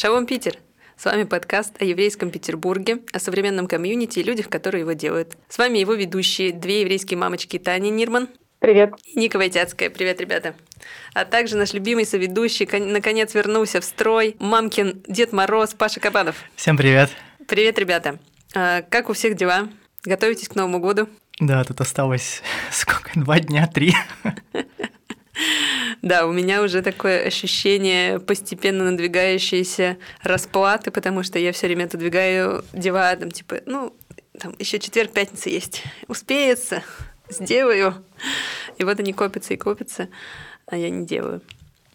Шалом, Питер! С вами подкаст о еврейском Петербурге, о современном комьюнити и людях, которые его делают. С вами его ведущие, две еврейские мамочки Таня Нирман. Привет. И Ника Войтяцкая. Привет, ребята. А также наш любимый соведущий, наконец вернулся в строй, мамкин Дед Мороз Паша Кабанов. Всем привет. Привет, ребята. А, как у всех дела? Готовитесь к Новому году? Да, тут осталось сколько? Два дня, три. Да, у меня уже такое ощущение постепенно надвигающейся расплаты, потому что я все время отодвигаю дела, там, типа, ну, там еще четверг, пятница есть. Успеется, сделаю. И вот они копятся и копятся, а я не делаю.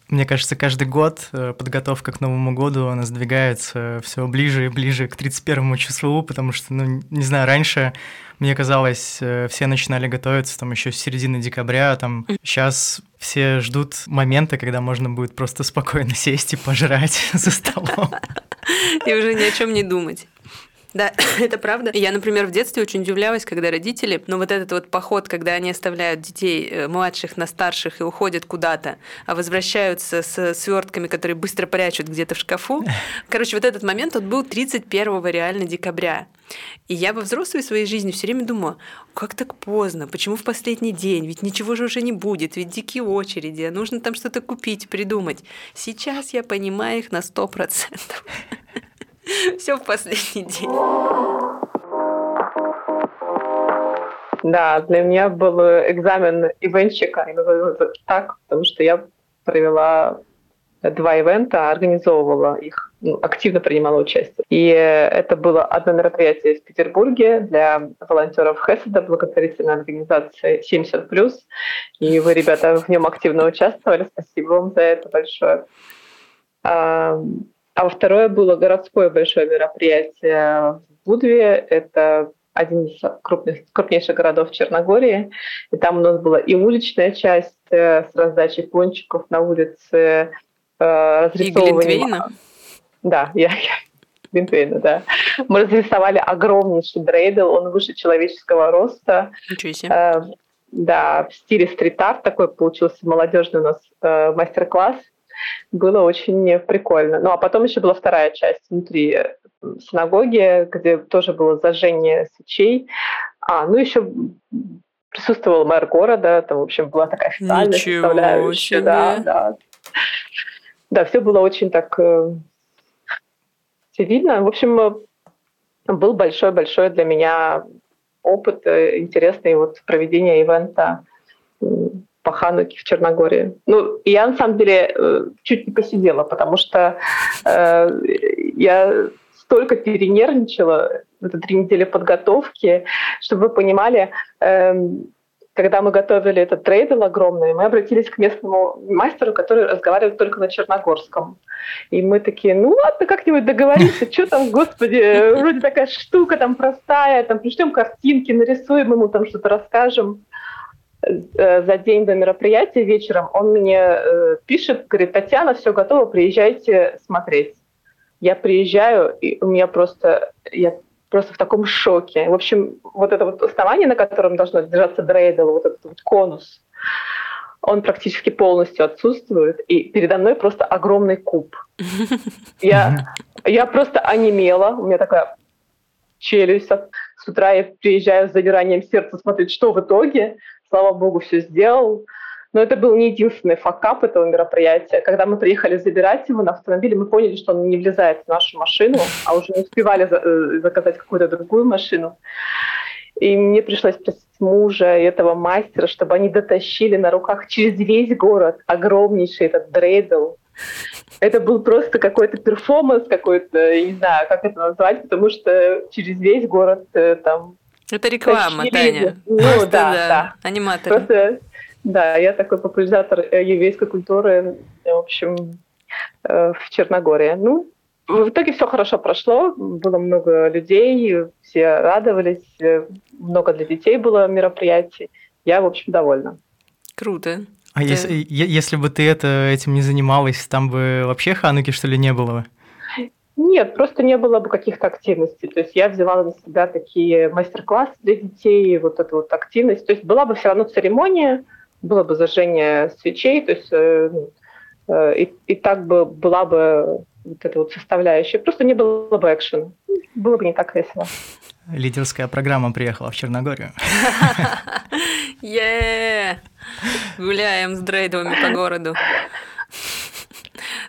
Мне кажется, каждый год э, подготовка к Новому году, она сдвигается все ближе и ближе к 31 числу, потому что, ну, не знаю, раньше, мне казалось, э, все начинали готовиться там еще с середины декабря, там сейчас все ждут момента, когда можно будет просто спокойно сесть и пожрать за столом. И уже ни о чем не думать. Да, это правда. Я, например, в детстве очень удивлялась, когда родители, ну вот этот вот поход, когда они оставляют детей э, младших на старших и уходят куда-то, а возвращаются с свертками, которые быстро прячут где-то в шкафу. Короче, вот этот момент, он был 31 реально декабря. И я во взрослой своей жизни все время думала, как так поздно, почему в последний день, ведь ничего же уже не будет, ведь дикие очереди, а нужно там что-то купить, придумать. Сейчас я понимаю их на сто процентов. Все в последний день. Да, для меня был экзамен ивенщика, я назову так, потому что я провела два ивента, организовывала их, ну, активно принимала участие. И это было одно мероприятие в Петербурге для волонтеров Хеседа, благотворительной организации 70+. И вы, ребята, в нем активно участвовали. Спасибо вам за это большое. А второе было городское большое мероприятие в Будве. Это один из крупных, крупнейших городов Черногории. И там у нас была и уличная часть э, с раздачей пончиков на улице, э, разрисовыванием... Да, я, я Глинтвейна, да. Мы разрисовали огромнейший дрейдл, он выше человеческого роста. Ничего себе. Э, да, в стиле стрит-арт такой получился молодежный у нас э, мастер-класс было очень прикольно. Ну, а потом еще была вторая часть внутри э, синагоги, где тоже было зажжение свечей. А, ну, еще присутствовал мэр города, там, в общем, была такая официальная Ничего составляющая. Себе. Да, да. Да, все было очень так э, видно. В общем, э, был большой-большой для меня опыт интересный вот проведения ивента по Хануке в Черногории. Ну, я на самом деле э, чуть не посидела, потому что э, я столько перенервничала, это три недели подготовки, чтобы вы понимали, э, когда мы готовили этот трейдл огромный, мы обратились к местному мастеру, который разговаривает только на черногорском. И мы такие, ну ладно, как-нибудь договориться, что там, господи, вроде такая штука там простая, там пришлем картинки, нарисуем ему, там что-то расскажем. Э, за день до мероприятия вечером он мне э, пишет, говорит, Татьяна, все готово, приезжайте смотреть. Я приезжаю, и у меня просто, я просто в таком шоке. В общем, вот это вот основание, на котором должно держаться дрейдл, вот этот вот конус, он практически полностью отсутствует, и передо мной просто огромный куб. Я, я просто онемела, у меня такая челюсть. С утра я приезжаю с замиранием сердца смотреть, что в итоге слава богу, все сделал. Но это был не единственный факап этого мероприятия. Когда мы приехали забирать его на автомобиле, мы поняли, что он не влезает в нашу машину, а уже не успевали э, заказать какую-то другую машину. И мне пришлось просить мужа и этого мастера, чтобы они дотащили на руках через весь город огромнейший этот дрейдл. Это был просто какой-то перформанс какой-то, не знаю, как это назвать, потому что через весь город э, там это реклама, Таня. Ну, Просто, да, да, да. Аниматор. Просто, да, я такой популяризатор э, еврейской культуры, в общем, э, в Черногории. Ну, в итоге все хорошо прошло, было много людей, все радовались, э, много для детей было мероприятий. Я, в общем, довольна. Круто. А Ты... если, если бы ты это, этим не занималась, там бы вообще хануки, что ли, не было? Нет, просто не было бы каких-то активностей. То есть я взяла на себя такие мастер-классы для детей, вот эту вот активность. То есть была бы все равно церемония, было бы зажжение свечей, то есть э, э, и, и так бы была бы вот эта вот составляющая. Просто не было бы экшена. Было бы не так весело. Лидерская программа приехала в Черногорию. Гуляем с дрейдовыми по городу.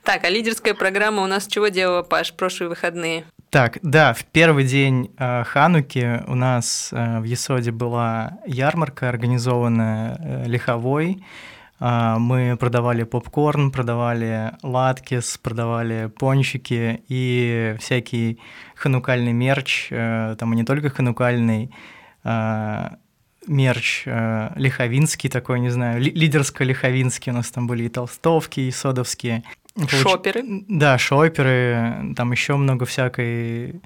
Так, а лидерская программа у нас чего делала, Паш, прошлые выходные? Так, да, в первый день э, Хануки у нас э, в Есоде была ярмарка, организованная э, Лиховой. Э, мы продавали попкорн, продавали латкис, продавали пончики и всякий ханукальный мерч, э, там и не только ханукальный, э, мерч э, лиховинский такой, не знаю, ли, лидерско-лиховинский. У нас там были и толстовки, и содовские. Шоперы. Да, шоперы, там еще много всякой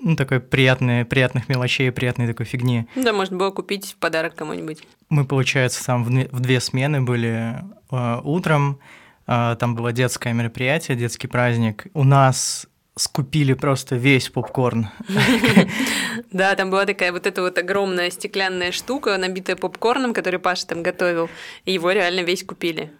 ну, такой приятной, приятных мелочей, приятной такой фигни. Да, можно было купить в подарок кому-нибудь. Мы, получается, там в, в две смены были э, утром, э, там было детское мероприятие, детский праздник. У нас скупили просто весь попкорн. Да, там была такая вот эта вот огромная стеклянная штука, набитая попкорном, который Паша там готовил, и его реально весь купили.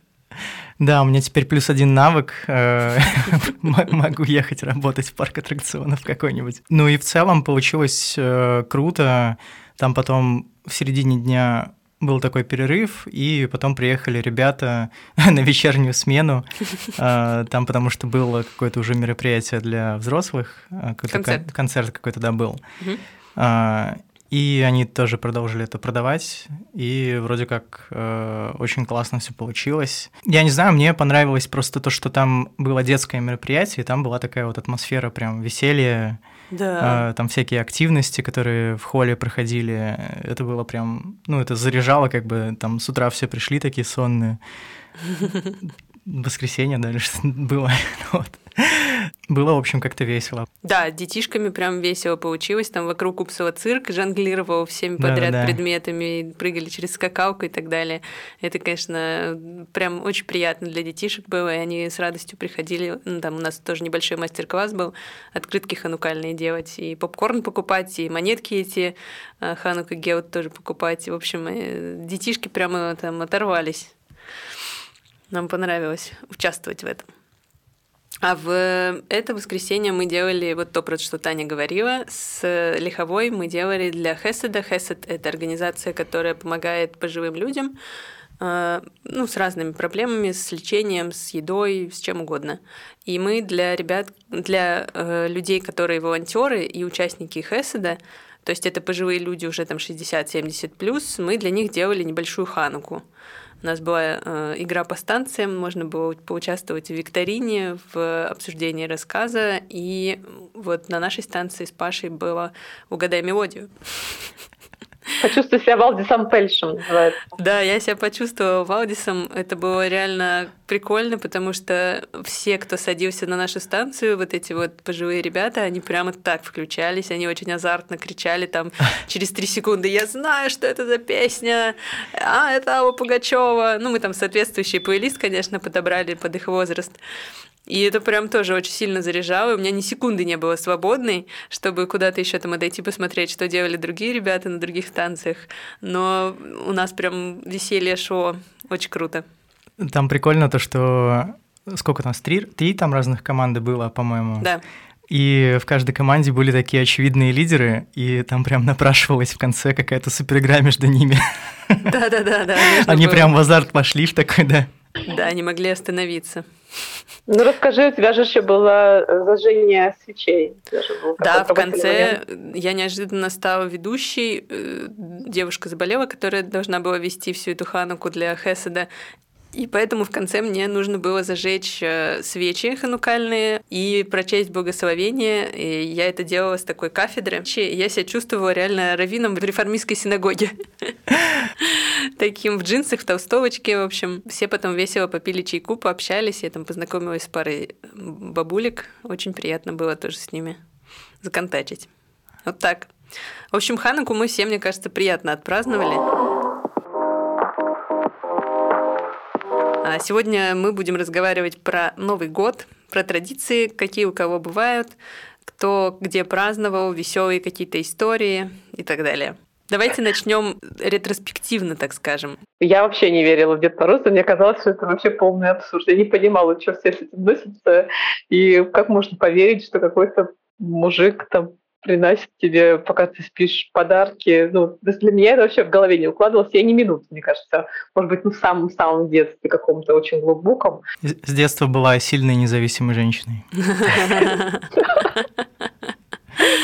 Да, у меня теперь плюс один навык. Э, могу ехать работать в парк аттракционов какой-нибудь. Ну и в целом получилось э, круто. Там потом в середине дня был такой перерыв, и потом приехали ребята на вечернюю смену, э, там потому что было какое-то уже мероприятие для взрослых, концерт, концерт какой-то, да, был. И они тоже продолжили это продавать, и вроде как э, очень классно все получилось. Я не знаю, мне понравилось просто то, что там было детское мероприятие, и там была такая вот атмосфера прям веселья, да. э, там всякие активности, которые в холле проходили. Это было прям, ну, это заряжало, как бы там с утра все пришли такие сонные. Воскресенье дальше было. вот. Было, в общем, как-то весело. Да, детишками прям весело получилось. Там вокруг Упсова цирк жонглировал всеми подряд да, да, предметами, прыгали через скакалку и так далее. Это, конечно, прям очень приятно для детишек было, и они с радостью приходили. Ну, там у нас тоже небольшой мастер-класс был, открытки ханукальные делать, и попкорн покупать, и монетки эти э, Ханука Геот тоже покупать. В общем, э, детишки прямо там оторвались. Нам понравилось участвовать в этом. А в это воскресенье мы делали вот то, про что Таня говорила. С Лиховой мы делали для Хеседа. Хесед — это организация, которая помогает пожилым людям э, ну, с разными проблемами, с лечением, с едой, с чем угодно. И мы для ребят, для э, людей, которые волонтеры и участники Хеседа, то есть это пожилые люди уже там 60-70 плюс, мы для них делали небольшую хануку. У нас была э, игра по станциям, можно было поучаствовать в викторине, в обсуждении рассказа, и вот на нашей станции с Пашей было «Угадай мелодию». Почувствуй себя Валдисом Пельшем, называется. Да, я себя почувствовала Валдисом. Это было реально прикольно, потому что все, кто садился на нашу станцию, вот эти вот пожилые ребята, они прямо так включались, они очень азартно кричали там через три секунды «Я знаю, что это за песня! А, это Алла Пугачева!» Ну, мы там соответствующий плейлист, конечно, подобрали под их возраст. И это прям тоже очень сильно заряжало. У меня ни секунды не было свободной, чтобы куда-то еще там отойти посмотреть, что делали другие ребята на других станциях. Но у нас прям веселье шло. Очень круто. Там прикольно то, что сколько там, три, три там разных команды было, по-моему. Да. И в каждой команде были такие очевидные лидеры, и там прям напрашивалась в конце какая-то суперигра между ними. Да-да-да. да. Они прям в азарт пошли в такой, да. Да, не могли остановиться. Ну расскажи, у тебя же еще было зажжение свечей. Да, в конце момент. я неожиданно стала ведущей. Э, девушка заболела, которая должна была вести всю эту хануку для Хеседа. И поэтому в конце мне нужно было зажечь э, свечи ханукальные и прочесть благословение. И я это делала с такой кафедры. Я себя чувствовала реально раввином в реформистской синагоге. Таким в джинсах, в толстовочке, в общем. Все потом весело попили чайку, пообщались. Я там познакомилась с парой бабулек. Очень приятно было тоже с ними законтачить. Вот так. В общем, Хануку мы все, мне кажется, приятно отпраздновали. Сегодня мы будем разговаривать про Новый год, про традиции, какие у кого бывают, кто где праздновал, веселые какие-то истории и так далее. Давайте начнем ретроспективно, так скажем. Я вообще не верила в Дед Мороза, мне казалось, что это вообще полный абсурд. Я не понимала, что все с этим носятся, и как можно поверить, что какой-то мужик там приносит тебе, пока ты спишь, подарки. Ну, для меня это вообще в голове не укладывалось. Я не минут, мне кажется. Может быть, ну, в самом-самом детстве каком-то очень глубоком. С детства была сильной независимой женщиной.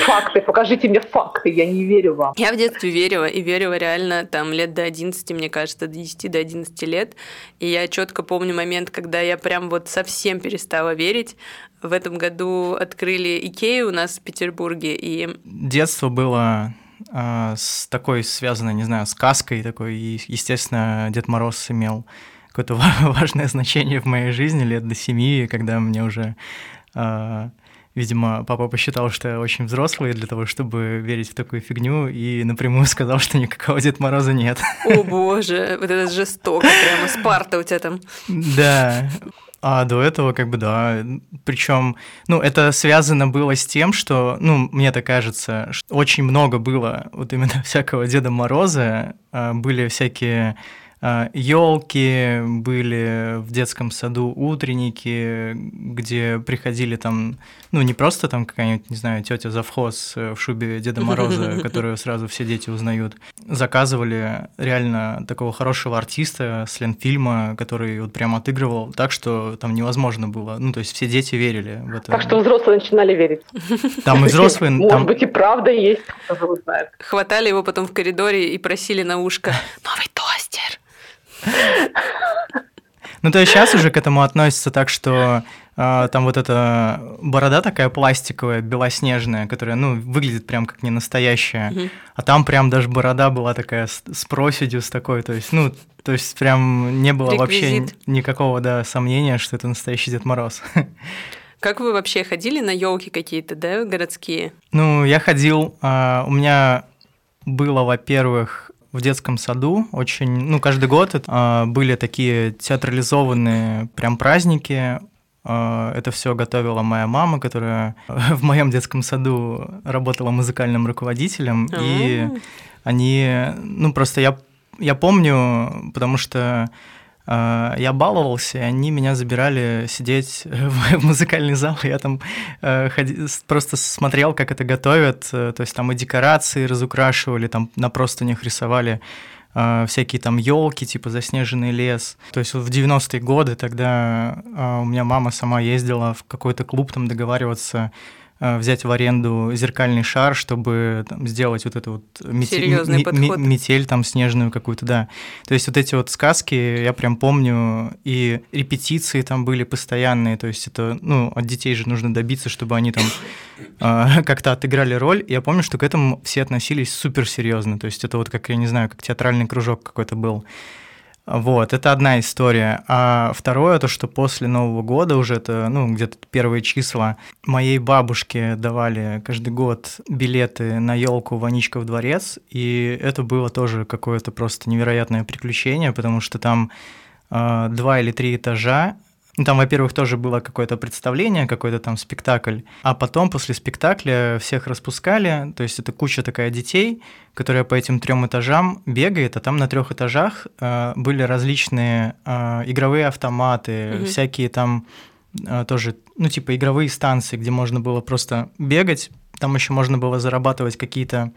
Факты, покажите мне факты, я не верю вам. Я в детстве верила, и верила реально там лет до 11, мне кажется, до 10 до 11 лет. И я четко помню момент, когда я прям вот совсем перестала верить. В этом году открыли Икею у нас в Петербурге, и... Детство было э, с такой связано, не знаю, сказкой такой, и, естественно, Дед Мороз имел какое-то важное значение в моей жизни лет до семи, когда мне уже э, Видимо, папа посчитал, что я очень взрослый для того, чтобы верить в такую фигню, и напрямую сказал, что никакого Дед Мороза нет. О боже, вот это жестоко, прямо Спарта у тебя там. Да, а до этого, как бы, да. Причем, ну, это связано было с тем, что, ну, мне так кажется, что очень много было вот именно всякого Деда Мороза, а, были всякие елки, были в детском саду утренники, где приходили там, ну не просто там какая-нибудь, не знаю, тетя завхоз в шубе Деда Мороза, которую сразу все дети узнают. Заказывали реально такого хорошего артиста с Ленфильма, который вот прям отыгрывал так, что там невозможно было. Ну то есть все дети верили в это. Так что взрослые начинали верить. Там и взрослые... Может быть и правда есть, кто знает. Хватали его потом в коридоре и просили на ушко «Новый тостер!» Ну, то есть сейчас уже к этому относится так, что э, там вот эта борода такая пластиковая, белоснежная, которая, ну, выглядит прям как не настоящая, угу. а там прям даже борода была такая с, с проседью, с такой, то есть, ну, то есть прям не было Реквизит. вообще никакого, да, сомнения, что это настоящий Дед Мороз. Как вы вообще ходили на елки какие-то, да, городские? Ну, я ходил, э, у меня было, во-первых, в детском саду. Очень, ну, каждый год это, были такие театрализованные прям праздники. А, это все готовила моя мама, которая в моем детском саду работала музыкальным руководителем. И они, ну, просто я, я помню, потому что а, я баловался, и они меня забирали сидеть в музыкальный зал, я там э, просто смотрел, как это готовят, э, то есть там и декорации разукрашивали, там на простынях рисовали э, всякие там елки, типа заснеженный лес. То есть в 90-е годы тогда у меня мама сама ездила в какой-то клуб там договариваться взять в аренду зеркальный шар, чтобы там, сделать вот эту вот метель, м- метель там снежную какую-то, да. То есть вот эти вот сказки я прям помню, и репетиции там были постоянные, то есть это, ну, от детей же нужно добиться, чтобы они там э, как-то отыграли роль. Я помню, что к этому все относились супер серьезно, то есть это вот как, я не знаю, как театральный кружок какой-то был. Вот, это одна история. А второе, то, что после Нового года уже это, ну, где-то первые числа, моей бабушке давали каждый год билеты на елку Ваничка в дворец, и это было тоже какое-то просто невероятное приключение, потому что там э, два или три этажа, ну, там, во-первых, тоже было какое-то представление, какой-то там спектакль, а потом после спектакля всех распускали, то есть это куча такая детей, которая по этим трем этажам бегает, а там на трех этажах э, были различные э, игровые автоматы, mm-hmm. всякие там э, тоже, ну, типа игровые станции, где можно было просто бегать, там еще можно было зарабатывать какие-то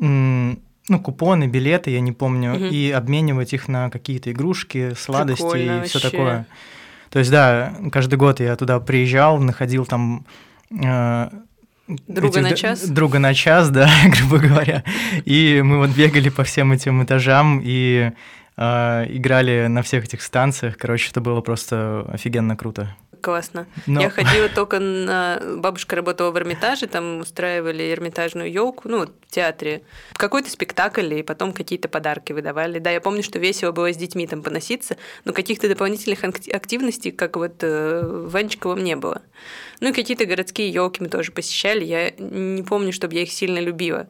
ну, купоны, билеты, я не помню, угу. и обменивать их на какие-то игрушки, сладости Прикольно и все такое. То есть, да, каждый год я туда приезжал, находил там э, Друга этих, на час? Друга на час, да, грубо говоря. И мы вот бегали по всем этим этажам и э, играли на всех этих станциях. Короче, это было просто офигенно круто классно. Но... Я ходила только на... Бабушка работала в Эрмитаже, там устраивали эрмитажную елку, ну, в театре. Какой-то спектакль, и потом какие-то подарки выдавали. Да, я помню, что весело было с детьми там поноситься, но каких-то дополнительных активностей, как вот э, в Анчиковом, не было. Ну и какие-то городские елки мы тоже посещали. Я не помню, чтобы я их сильно любила.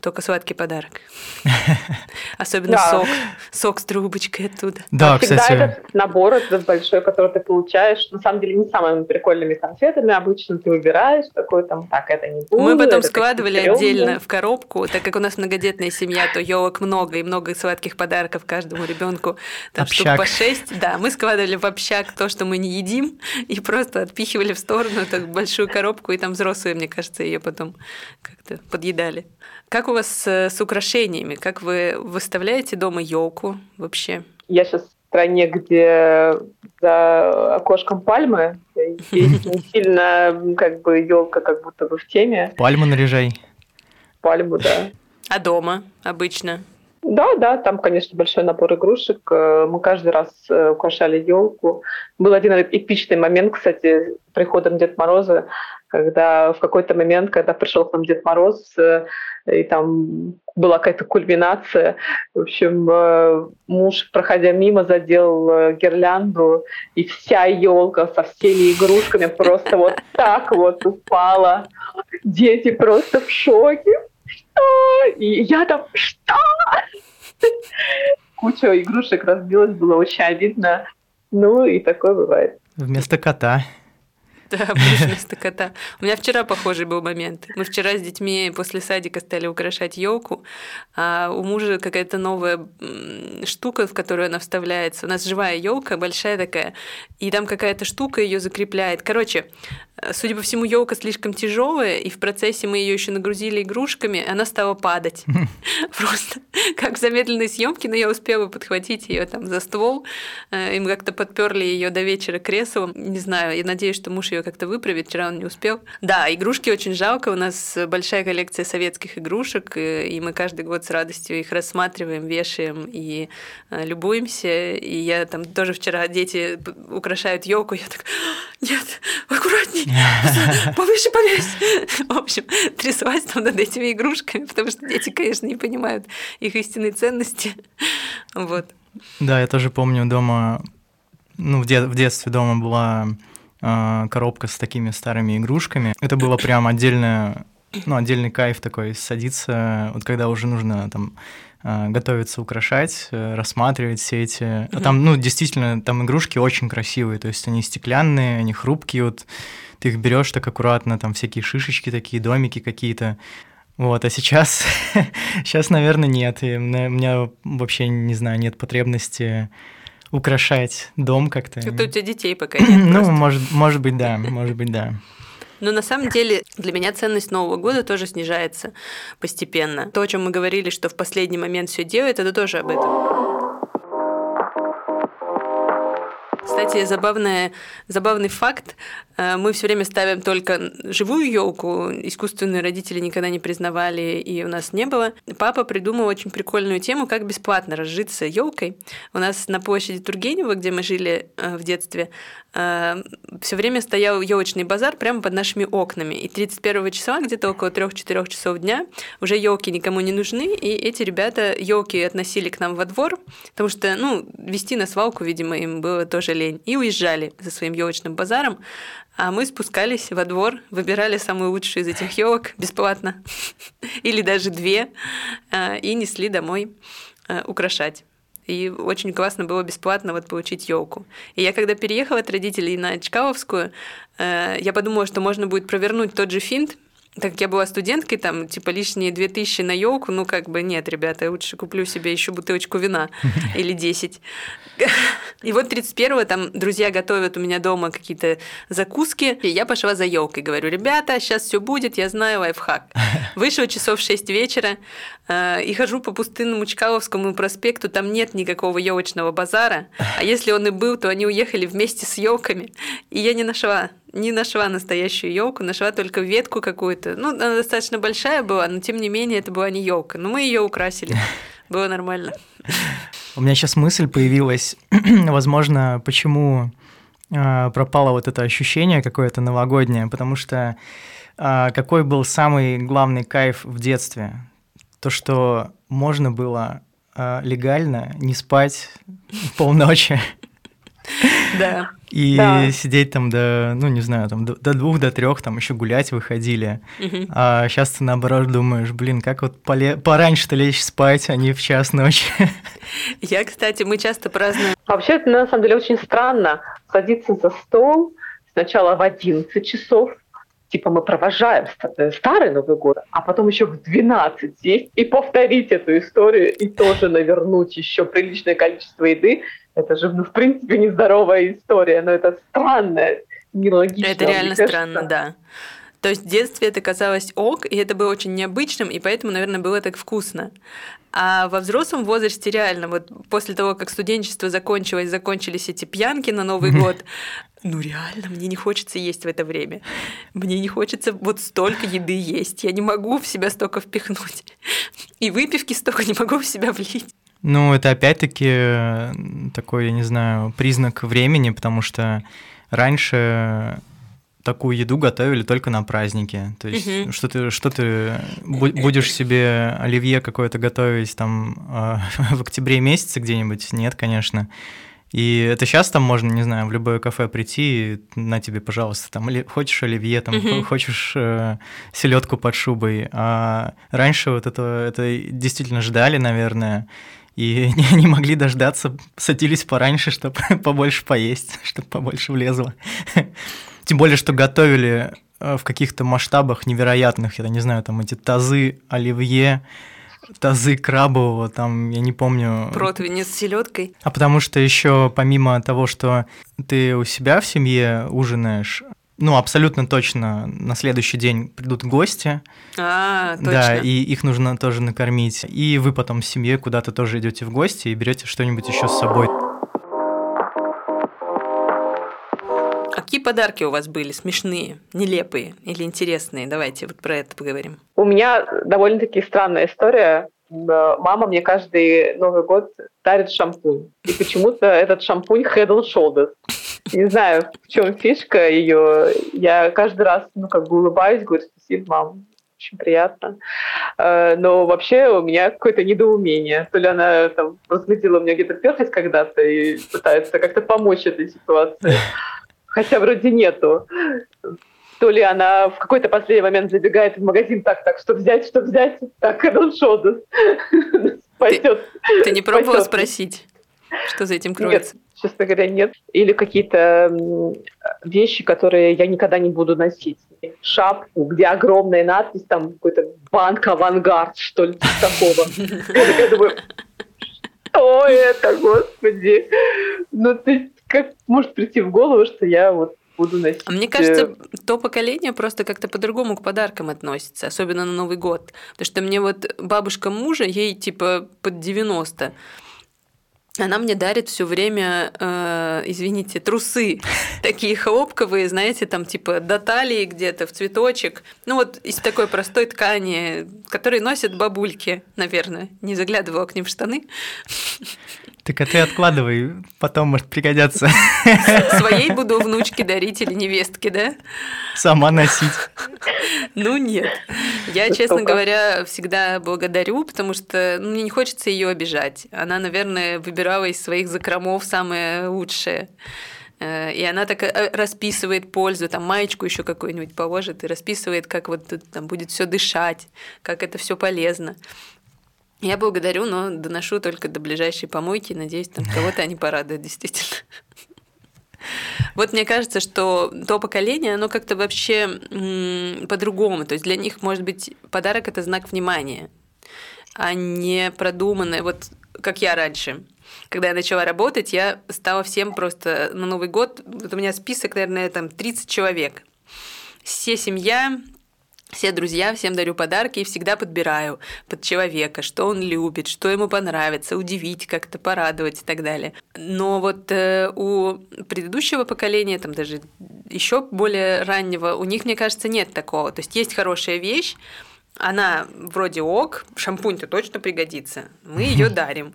Только сладкий подарок. Особенно сок. Сок с трубочкой оттуда. Да, Всегда кстати. этот набор этот большой, который ты получаешь, на самом деле не самыми прикольными конфетами. Обычно ты выбираешь такой там, так, это не буду. Мы потом складывали отдельно в коробку, так как у нас многодетная семья, то елок много и много сладких подарков каждому ребенку. Там штук Общак. по шесть. Да, мы складывали в общак то, что мы не едим, и просто отпихивали в сторону так большую коробку, и там взрослые, мне кажется, ее потом как-то подъедали. Как у вас с, с украшениями? Как вы выставляете дома елку вообще? Я сейчас в стране, где за окошком пальмы, здесь не сильно как бы елка как будто бы в теме. Пальму наряжай. Пальму, да. А дома обычно? Да, да, там, конечно, большой набор игрушек. Э, Мы каждый раз э, украшали елку. Был один эпичный момент, кстати, приходом Деда Мороза, когда в какой-то момент, когда пришел к нам Дед Мороз, э, и там была какая-то кульминация. В общем, муж, проходя мимо, задел гирлянду, и вся елка со всеми игрушками просто вот так вот упала. Дети просто в шоке. Что? И я там, что? Куча игрушек разбилась, было очень обидно. Ну, и такое бывает. Вместо кота. Да, будешь вместо кота. У меня вчера похожий был момент. Мы вчера с детьми после садика стали украшать елку, а у мужа какая-то новая штука, в которую она вставляется. У нас живая елка, большая такая, и там какая-то штука ее закрепляет. Короче, э, судя по всему, елка слишком тяжелая, и в процессе мы ее еще нагрузили игрушками, она стала падать. Просто как в замедленной съемке, но я успела подхватить ее там за ствол. Э, Им как-то подперли ее до вечера креслом. Не знаю, я надеюсь, что муж ее как-то выправит. Вчера он не успел. Да, игрушки очень жалко. У нас большая коллекция советских игрушек, э, и мы каждый год с радостью их рассматриваем, вешаем и э, любуемся. И я там тоже вчера дети украшают елку, я так, нет, аккуратней, повыше повесь. В общем, тряслась там над этими игрушками, потому что дети, конечно, не понимают их истинной ценности. Вот. Да, я тоже помню дома, ну, в, де- в детстве дома была коробка с такими старыми игрушками. Это было прям отдельное, ну, отдельный кайф такой, садиться, вот когда уже нужно там э, готовиться украшать, э, рассматривать все эти... А там, ну, действительно, там игрушки очень красивые, то есть они стеклянные, они хрупкие, вот ты их берешь так аккуратно, там всякие шишечки такие, домики какие-то. Вот, а сейчас, сейчас, наверное, нет. И у меня вообще, не знаю, нет потребности украшать дом как-то. Это у тебя детей пока нет. Ну, просто. может, может быть, да, может быть, да. Но на самом деле для меня ценность Нового года тоже снижается постепенно. То, о чем мы говорили, что в последний момент все делает, это тоже об этом. Кстати, забавная, забавный факт. Э, Мы все время ставим только живую елку. Искусственные родители никогда не признавали, и у нас не было. Папа придумал очень прикольную тему, как бесплатно разжиться елкой. У нас на площади Тургенева, где мы жили э, в детстве, все время стоял елочный базар прямо под нашими окнами. И 31 числа, где-то около 3-4 часов дня, уже елки никому не нужны, и эти ребята елки относили к нам во двор, потому что, ну, вести на свалку, видимо, им было тоже лень, и уезжали за своим елочным базаром. А мы спускались во двор, выбирали самую лучшую из этих елок бесплатно, или даже две, э, и несли домой э, украшать. И очень классно было бесплатно вот получить елку. И я когда переехала от родителей на Чкаловскую, э, я подумала, что можно будет провернуть тот же финт, так как я была студенткой, там, типа, лишние 2000 на елку, ну, как бы, нет, ребята, я лучше куплю себе еще бутылочку вина или 10. И вот 31-го там друзья готовят у меня дома какие-то закуски, и я пошла за елкой. Говорю, ребята, сейчас все будет, я знаю лайфхак. Вышел часов в 6 вечера э, и хожу по пустынному Чкаловскому проспекту, там нет никакого елочного базара, а если он и был, то они уехали вместе с елками, и я не нашла не нашла настоящую елку, нашла только ветку какую-то. Ну, она достаточно большая была, но тем не менее это была не елка. Но мы ее украсили. Было нормально. У меня сейчас мысль появилась, возможно, почему э, пропало вот это ощущение какое-то новогоднее, потому что э, какой был самый главный кайф в детстве? То, что можно было э, легально не спать полночи. Да. И Да. сидеть там до, ну, не знаю, там до, до двух, до трех, там еще гулять выходили. Мгм. А сейчас ты наоборот думаешь, блин, как вот поле- пораньше-то лечь спать, а не в час ночи. Я, кстати, мы часто празднуем Вообще, это на самом деле очень странно садиться за стол сначала в 11 часов, типа мы провожаем э, старый Новый год, а потом еще в 12 сесть и повторить эту историю и тоже навернуть еще приличное количество еды. Это же, ну, в принципе, нездоровая история, но это странно, нелогично. Это реально кажется. странно, да. То есть в детстве это казалось ок, и это было очень необычным, и поэтому, наверное, было так вкусно. А во взрослом возрасте реально, вот после того, как студенчество закончилось, закончились эти пьянки на Новый год, ну реально, мне не хочется есть в это время. Мне не хочется вот столько еды есть. Я не могу в себя столько впихнуть. И выпивки столько не могу в себя влить. Ну, это опять-таки э, такой, я не знаю, признак времени, потому что раньше такую еду готовили только на праздники. То есть, Мгм. что ты, что ты бу- будешь себе оливье какое-то готовить там э, в октябре месяце где-нибудь? Нет, конечно. И это сейчас там можно, не знаю, в любое кафе прийти, и на тебе, пожалуйста, там, оли- хочешь оливье, там, хо- хочешь селедку под шубой. А раньше вот это, это действительно ждали, наверное, и не, не могли дождаться, садились пораньше, чтобы побольше поесть, чтобы побольше влезло. Тем более, что готовили э, в каких-то масштабах невероятных, я не знаю, там эти тазы оливье, тазы крабового, там, я не помню. Противень с селедкой. А потому что еще помимо того, что ты у себя в семье ужинаешь, ну, абсолютно точно на следующий день придут гости, А, точно. да, и их нужно тоже накормить. И вы потом с семьей куда-то тоже идете в гости и берете что-нибудь еще с собой. А какие подарки у вас были? Смешные, нелепые или интересные? Давайте вот про это поговорим. У меня довольно-таки странная история. М, Мама мне каждый Новый год дарит шампунь. И почему-то этот шампунь Head and Shoulders. Не знаю, в чем фишка ее. Я каждый раз, ну, как бы улыбаюсь, говорю, спасибо, мам, очень приятно. Э, Но вообще у меня какое-то недоумение. То ли она там разглядела у меня где-то перхоть когда-то и пытается как-то помочь этой ситуации. Хотя вроде нету. То ли она в какой-то последний момент забегает в магазин так, так, что взять, что взять, так, and Shoulders. Пойдет. Ты не пробовала спросить, что за этим кроется? Честно говоря, нет. Или какие-то вещи, которые я никогда не буду носить. Шапку, где огромная надпись, там какой-то банк авангард, что ли, типа такого. Я такая думаю, что это, господи? Ну, ты как может прийти в голову, что я вот буду носить... Мне э, кажется, то поколение просто как-то по-другому к подаркам относится, особенно на Новый год. Потому что мне вот бабушка мужа, ей типа под 90, она мне дарит все время, э, извините, трусы такие хлопковые, знаете, там типа до талии где-то в цветочек. Ну вот из такой простой ткани, которые носят бабульки, наверное. Не заглядывала к ним в штаны. Так а ты откладывай, потом может пригодятся Своей буду внучке дарить или невестке, да? сама носить. Ну нет. Я, честно говоря, всегда благодарю, потому что ну, мне не хочется ее обижать. Она, наверное, выбирала из своих закромов самое лучшее. Э, И она так э, расписывает пользу, там маечку еще какую-нибудь положит и расписывает, как вот тут там будет все дышать, как это все полезно. Я благодарю, но доношу только до ближайшей помойки. Надеюсь, там кого-то они порадуют, действительно. Вот мне кажется, что то поколение, оно как-то вообще по-другому. То есть для них, может быть, подарок это знак внимания, а не продуманное. Вот как я раньше. Когда я начала работать, я стала всем просто на Новый год. Вот у меня список, наверное, там 30 человек. Все семья, все друзья, всем дарю подарки и всегда подбираю под человека, что он любит, что ему понравится, удивить как-то, порадовать и так далее. Но вот э, у предыдущего поколения, там даже еще более раннего, у них, мне кажется, нет такого. То есть есть хорошая вещь, Она вроде ок, шампунь-то точно пригодится. Мы ее дарим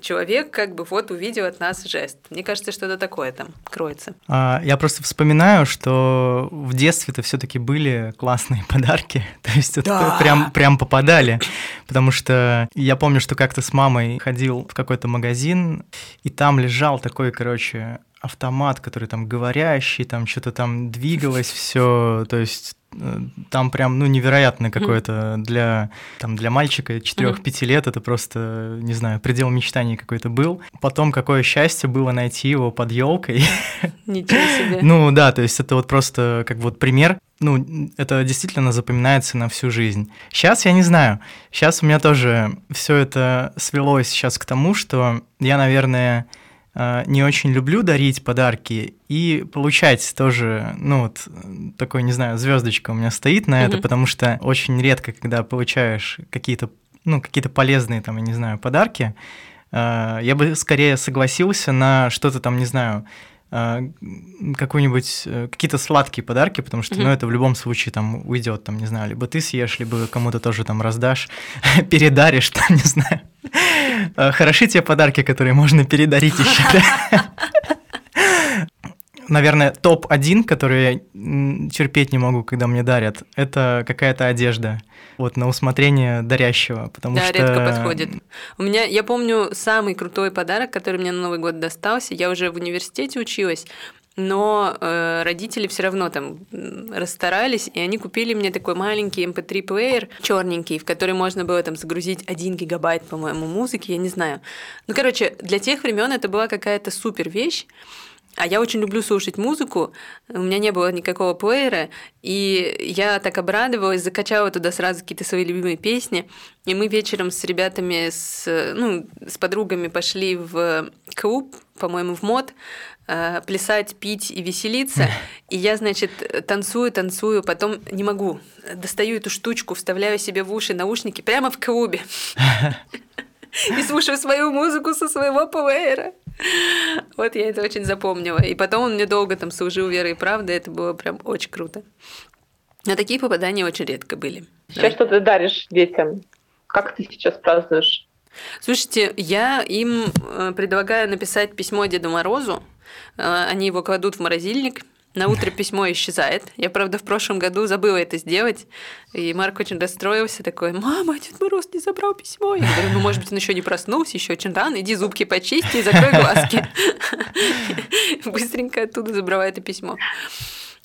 человек как бы вот увидел от нас жест. Мне кажется, что-то такое там кроется. А, я просто вспоминаю, что в детстве-то все-таки были классные подарки, то есть это да. прям, прям попадали, потому что я помню, что как-то с мамой ходил в какой-то магазин, и там лежал такой, короче, автомат, который там говорящий, там что-то там двигалось все, то есть э, там прям, ну, невероятно какое-то для, там, для мальчика 4-5 лет, это просто, не знаю, предел мечтаний какой-то был. Потом какое счастье было найти его под елкой. Ничего себе. Ну, да, то есть это вот просто как вот пример. Ну, это действительно запоминается на всю жизнь. Сейчас я не знаю. Сейчас у меня тоже все это свелось сейчас к тому, что я, наверное, не очень люблю дарить подарки и получать тоже, ну вот такой, не знаю, звездочка у меня стоит на это, потому что очень редко, когда получаешь какие-то, ну какие-то полезные там, я не знаю, подарки, э, я бы скорее согласился на что-то там, не знаю, э, какую-нибудь какие-то сладкие подарки, потому что, mm-hmm. ну, это в любом случае там уйдет, там, не знаю, либо ты съешь, либо кому-то тоже там раздашь, передаришь, там, не знаю. Э, хороши те подарки, которые можно передарить еще. Наверное, топ-1, который я терпеть не могу, когда мне дарят, это какая-то одежда. Вот на усмотрение дарящего, потому да, что... редко подходит. У меня, я помню, самый крутой подарок, который мне на Новый год достался. Я уже в университете училась но э, родители все равно там расстарались, и они купили мне такой маленький MP3-плеер эм черненький, в который можно было там загрузить 1 гигабайт, по-моему, музыки, я не знаю. Ну, короче, для тех времен это была какая-то супер вещь. А я очень люблю слушать музыку, у меня не было никакого плеера, и я так обрадовалась, закачала туда сразу какие-то свои любимые песни, и мы вечером с ребятами, с, ну, с подругами пошли в клуб, по-моему, в мод, э, плясать, пить и веселиться. И я, значит, танцую, танцую, потом не могу. Достаю эту штучку, вставляю себе в уши наушники прямо в клубе. И слушаю свою музыку со своего плеера. Вот я это очень запомнила. И потом он мне долго там служил верой и правдой. Это было прям очень круто. Но такие попадания очень редко были. Сейчас что ты даришь детям? Как ты сейчас празднуешь? Слушайте, я им э, предлагаю написать письмо Деду Морозу. Э, они его кладут в морозильник. На утро письмо исчезает. Я, правда, в прошлом году забыла это сделать. И Марк очень расстроился, такой, мама, Дед Мороз не забрал письмо. Я говорю, ну, может быть, он еще не проснулся, еще очень рано, иди зубки почисти и закрой глазки. Быстренько оттуда забрала это письмо.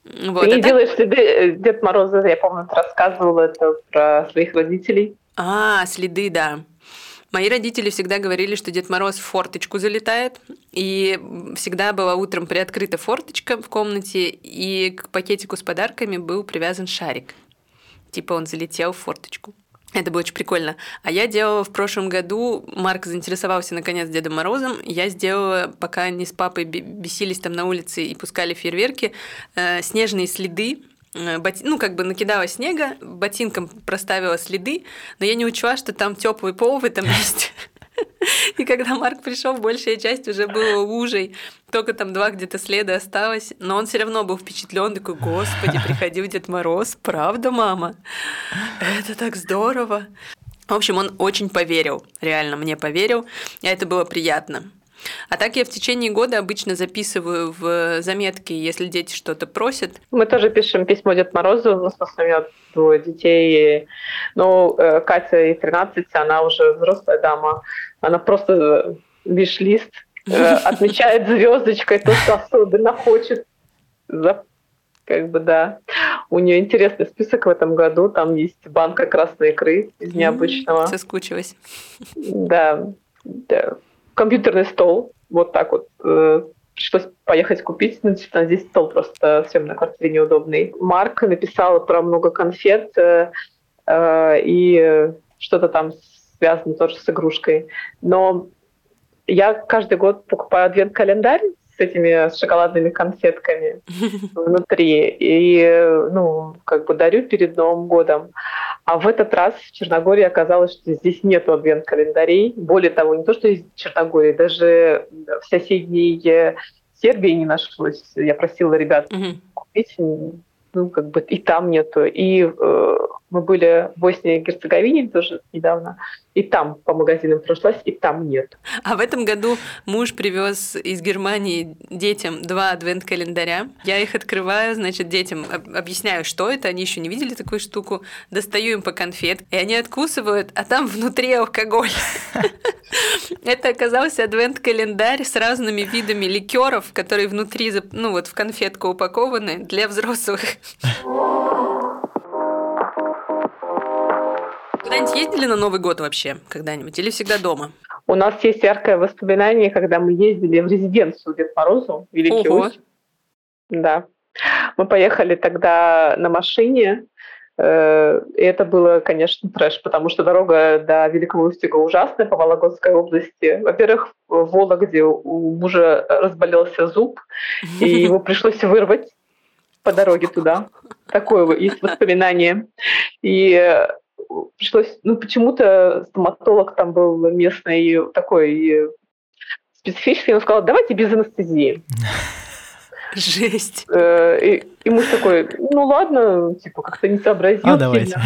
Вот, ты не а делаешь следы э, Дед Мороза, я помню, рассказывала это про своих родителей. А, следы, да. Мои родители всегда говорили, что Дед Мороз в форточку залетает, и всегда была утром приоткрыта форточка в комнате, и к пакетику с подарками был привязан шарик. Типа он залетел в форточку. Это было очень прикольно. А я делала в прошлом году, Марк заинтересовался наконец Дедом Морозом, я сделала, пока они с папой бесились там на улице и пускали фейерверки, э, снежные следы Э, ну, как бы накидала снега, ботинком проставила следы, но я не учла, что там теплый пол в этом месте. И когда Марк пришел, большая часть уже была лужей, только там два где-то следа осталось, но он все равно был впечатлен, такой, господи, приходил Дед Мороз, правда, мама? Это так здорово. В общем, он очень поверил, реально мне поверил, и это было приятно. А так я в течение года обычно записываю в заметки, если дети что-то просят. Мы тоже пишем письмо Дед Морозу, у нас у меня двое детей. Ну, э, Катя ей 13, она уже взрослая дама. Она просто виш-лист э, отмечает звездочкой то, что особенно хочет как бы да. У нее интересный список в этом году. Там есть банка красной икры из необычного. Соскучилась. Да, да компьютерный стол, вот так вот, э, пришлось поехать купить. Ну, действительно, здесь стол просто всем на квартире неудобный. Марк написала про много конфет э, э, и что-то там связано тоже с игрушкой. Но я каждый год покупаю адвент-календарь с этими с шоколадными конфетками внутри. И, ну, как бы дарю перед Новым годом. А в этот раз в Черногории оказалось, что здесь нет адвент-календарей. Более того, не то, что в Черногории, даже в соседней Сербии не нашлось. Я просила ребят купить, ну, как бы и там нету. И э, Мы были в Боснии и Герцеговине тоже недавно, и там по магазинам прошлась, и там нет. А в этом году муж привез из Германии детям два адвент-календаря. Я их открываю, значит, детям объясняю, что это, они еще не видели такую штуку, достаю им по конфет, и они откусывают, а там внутри алкоголь. Это оказался адвент-календарь с разными видами ликеров, которые внутри, ну вот в конфетку упакованы для взрослых. Куда-нибудь ездили на Новый год вообще когда-нибудь или всегда дома? У нас есть яркое воспоминание, когда мы ездили в резиденцию Дед Морозу, Великий Ого. Да. Мы поехали тогда на машине, э, и это было, конечно, трэш, потому что дорога до Великого Устюга ужасная по Вологодской области. Во-первых, в Вологде у мужа разболелся зуб, и его пришлось вырвать по дороге туда. Такое есть воспоминание. И пришлось, ну, почему-то стоматолог там был местный такой специфический, он сказал, давайте без анестезии. Жесть. Э, и, и муж такой, ну ладно, типа как-то не сообразил. А, давайте.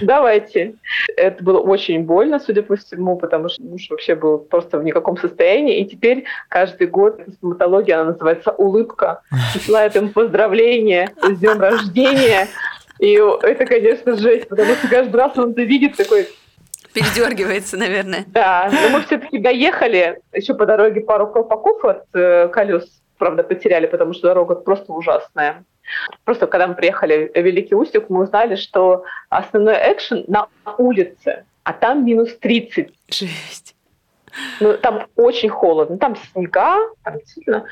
Давайте. Это было очень больно, судя по всему, потому что муж вообще был просто в никаком состоянии. И теперь каждый год стоматология, она называется «Улыбка», посылает им поздравления с днем рождения. И это, конечно, жесть, потому что каждый раз он это видит такой... Передергивается, наверное. Да, но мы все-таки доехали, еще по дороге пару колпаков от э, колес, правда, потеряли, потому что дорога просто ужасная. Просто когда мы приехали в Великий Устюг, мы узнали, что основной экшен на улице, а там минус 30. Жесть. Ну, там очень холодно, там снега, там сильно.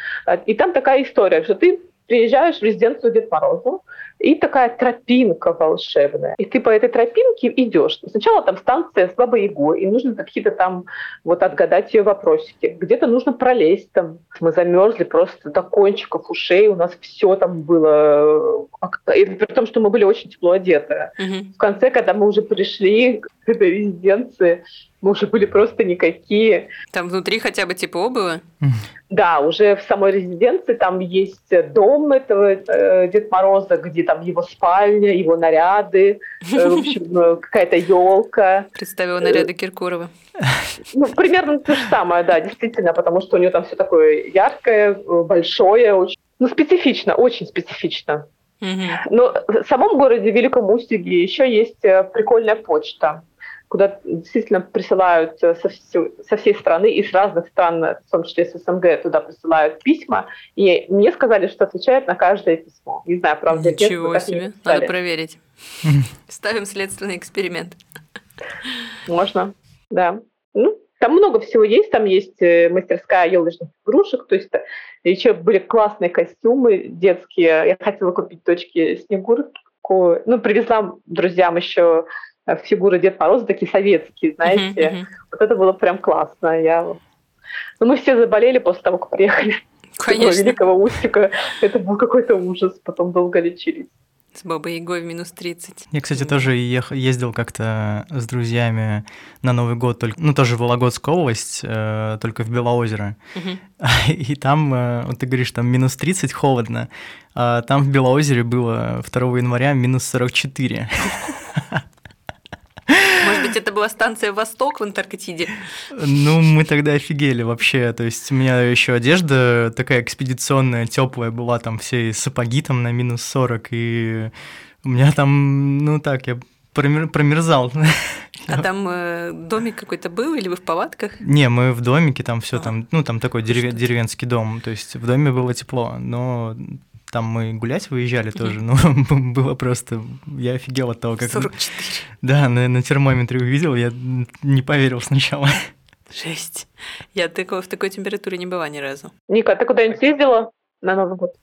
И там такая история, что ты приезжаешь в резиденцию Дед Морозу, и такая тропинка волшебная. И ты по этой тропинке идешь. Сначала там станция с Бабой Ягой, и нужно какие-то там вот отгадать ее вопросики. Где-то нужно пролезть там. Мы замерзли просто до кончиков ушей, у нас все там было. И при том, что мы были очень тепло одеты. Угу. В конце, когда мы уже пришли к этой резиденции, мы уже были просто никакие. Там внутри хотя бы типа обуви? Да, уже в самой резиденции там есть дом этого э, Дед Мороза, где там его спальня, его наряды, э, в общем, э, какая-то елка. Представила наряды Киркорова. Ну, примерно то же самое, да, действительно, потому что у него там все такое яркое, большое, очень, ну, специфично, очень специфично. Но в самом городе Великом Устюге еще есть э, прикольная почта куда действительно присылают э, со, всей, со всей страны и с разных стран, в том числе с СНГ, туда присылают письма. И мне сказали, что отвечают на каждое письмо. Не знаю, правда, Ничего нет, себе, надо проверить. Ставим следственный эксперимент. Можно, да. Ну, там много всего есть, там есть э, мастерская елочных игрушек, то есть э, еще были классные костюмы детские. Я хотела купить точки Снегурку, ну, привезла друзьям еще Э, фигуры Дед Мороза такие советские, знаете. Uh-huh, uh-huh. Вот это было прям классно. Я... Ну, мы все заболели после того, как приехали Конечно. с Великого Устика. Это был какой-то ужас. Потом долго лечились. С Бабой Ягой в минус 30. Я, кстати, тоже ездил как-то с друзьями на Новый год, только, ну, тоже в Вологодскую область, э, только в Белоозеро. Угу. И там, э, вот ты говоришь, там минус 30 холодно, а там в Белоозере было 2 января минус 44. Быть, это была станция «Восток» в Антарктиде? Ну, мы тогда офигели вообще. То есть у меня еще одежда такая экспедиционная, теплая была, там все сапоги там на минус 40, и у меня там, ну так, я промер, промерзал. А там э, домик какой-то был или вы в палатках? Не, мы в домике, там все а. там, ну там такой дерев... деревенский дом, то есть в доме было тепло, но там мы гулять выезжали тоже, но было просто... Я офигел от того, как... 44. Да, на, на термометре увидел, я не поверил сначала. Жесть. Я такого, в такой температуре не была ни разу. Ника, ты куда-нибудь ездила? на Новый год?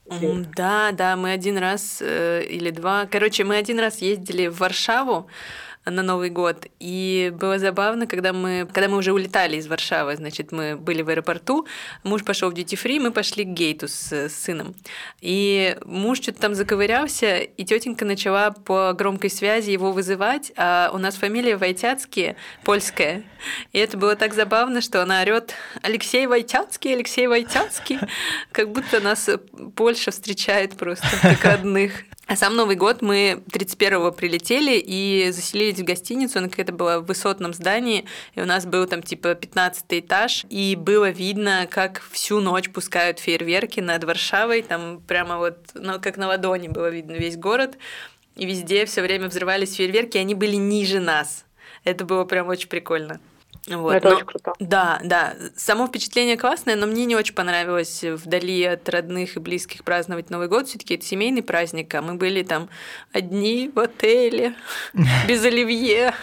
Да, да, мы один раз э, или два. Короче, мы один раз ездили в Варшаву на Новый год. И было забавно, когда мы, когда мы уже улетали из Варшавы, значит, мы были в аэропорту, муж пошел в duty free, мы пошли к гейту с, с сыном. И муж что-то там заковырялся, и тетенька начала по громкой связи его вызывать, а у нас фамилия Войтяцкие, польская. И это было так забавно, что она орет Алексей Войтяцкий, Алексей Войтяцкий, как будто нас Польша встречает просто как родных. А сам Новый год мы 31-го прилетели и заселились в гостиницу. Она какая-то была в высотном здании, и у нас был там типа 15 этаж, и было видно, как всю ночь пускают фейерверки над Варшавой, там прямо вот, ну, как на ладони было видно весь город, и везде все время взрывались фейерверки, и они были ниже нас. Это было прям очень прикольно. Вот. Это но, очень круто. Да, да. Само впечатление классное, но мне не очень понравилось вдали от родных и близких праздновать Новый год. Все-таки это семейный праздник, а мы были там одни в отеле, без оливье.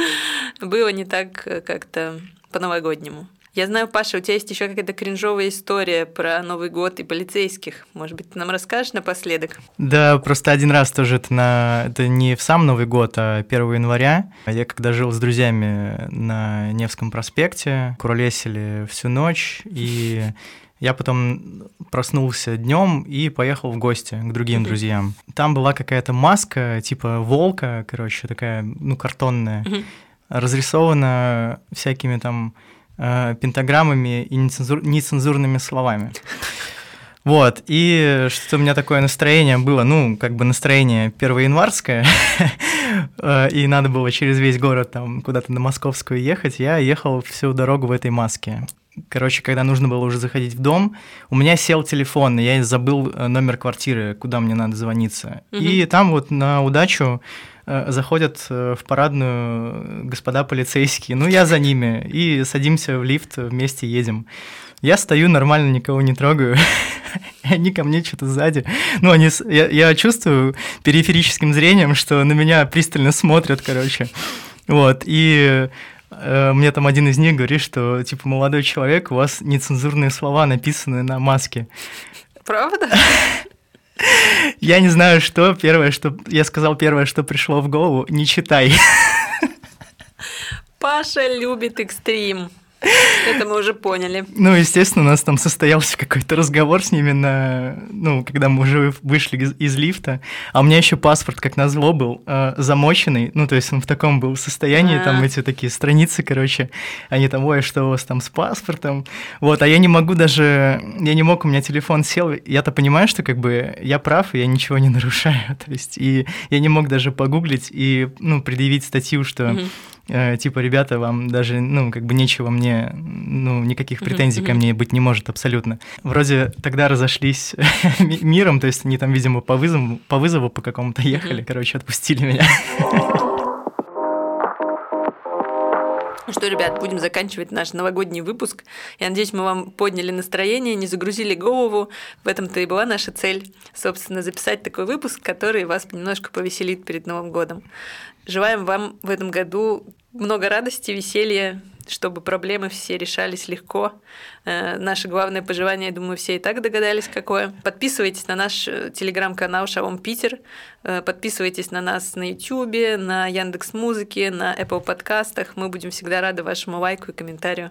Было не так как-то по-новогоднему. Я знаю, Паша, у тебя есть еще какая-то кринжовая история про Новый год и полицейских. Может быть, ты нам расскажешь напоследок? Да, просто один раз тоже это, на... это не в сам Новый год, а 1 января. Я когда жил с друзьями на Невском проспекте, куролесили всю ночь, и я потом проснулся днем и поехал в гости к другим друзьям. Там была какая-то маска, типа волка, короче, такая, ну, картонная, разрисована всякими там э, пентаграммами и нецензур, нецензурными словами. Вот, и что у меня такое настроение было, ну, как бы настроение первоянварское, э, и надо было через весь город там куда-то на Московскую ехать, я ехал всю дорогу в этой маске. Короче, когда нужно было уже заходить в дом, у меня сел телефон, и я забыл э, номер квартиры, куда мне надо звониться. И там вот на удачу заходят э, в парадную господа полицейские. Ну, я за ними. И садимся в лифт, вместе едем. Я стою, нормально никого не трогаю. Они ко мне что-то сзади. Ну, они, я, я чувствую периферическим зрением, что на меня пристально смотрят, короче. Вот, и э, мне там один из них говорит, что, типа, молодой человек, у вас нецензурные слова написаны на маске. Правда? Я не знаю, что первое, что... Я сказал первое, что пришло в голову. Не читай. Паша любит экстрим. Это мы уже поняли. Ну, естественно, у нас там состоялся какой-то разговор с ними на, ну, когда мы уже вышли из, из лифта, а у меня еще паспорт, как назло, был э, замоченный, ну, то есть он в таком был состоянии, А-а-а. там эти такие страницы, короче, они там, ой, что у вас там с паспортом, вот, а я не могу даже, я не мог, у меня телефон сел, я-то понимаю, что как бы я прав, и я ничего не нарушаю, то есть, и я не мог даже погуглить и, ну, предъявить статью, что... Э, типа, ребята, вам даже, ну, как бы нечего мне, ну, никаких претензий ко мне быть не может абсолютно. Вроде тогда разошлись миром, то есть они там, видимо, по вызову, по вызову по какому-то ехали, короче, отпустили меня. Ну что, ребят, будем заканчивать наш новогодний выпуск. Я надеюсь, мы вам подняли настроение, не загрузили голову. В этом-то и была наша цель, собственно, записать такой выпуск, который вас немножко повеселит перед Новым годом. Желаем вам в этом году много радости, веселья, чтобы проблемы все решались легко. Э, наше главное пожелание, я думаю, все и так догадались, какое. Подписывайтесь на наш э, телеграм-канал Шалом Питер, э, подписывайтесь на нас на YouTube, на Яндекс Музыке, на Apple подкастах. Мы будем всегда рады вашему лайку и комментарию.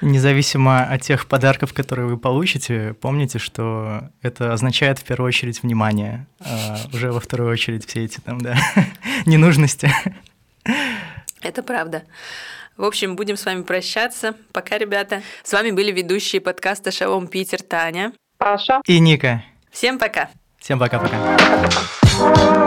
Независимо от тех подарков, которые вы получите, помните, что это означает в первую очередь внимание, а уже во вторую очередь все эти там, да, ненужности. Это правда. В общем, будем с вами прощаться. Пока, ребята. С вами были ведущие подкаста «Шалом Питер» Таня. Паша. И Ника. Всем пока. Всем пока-пока.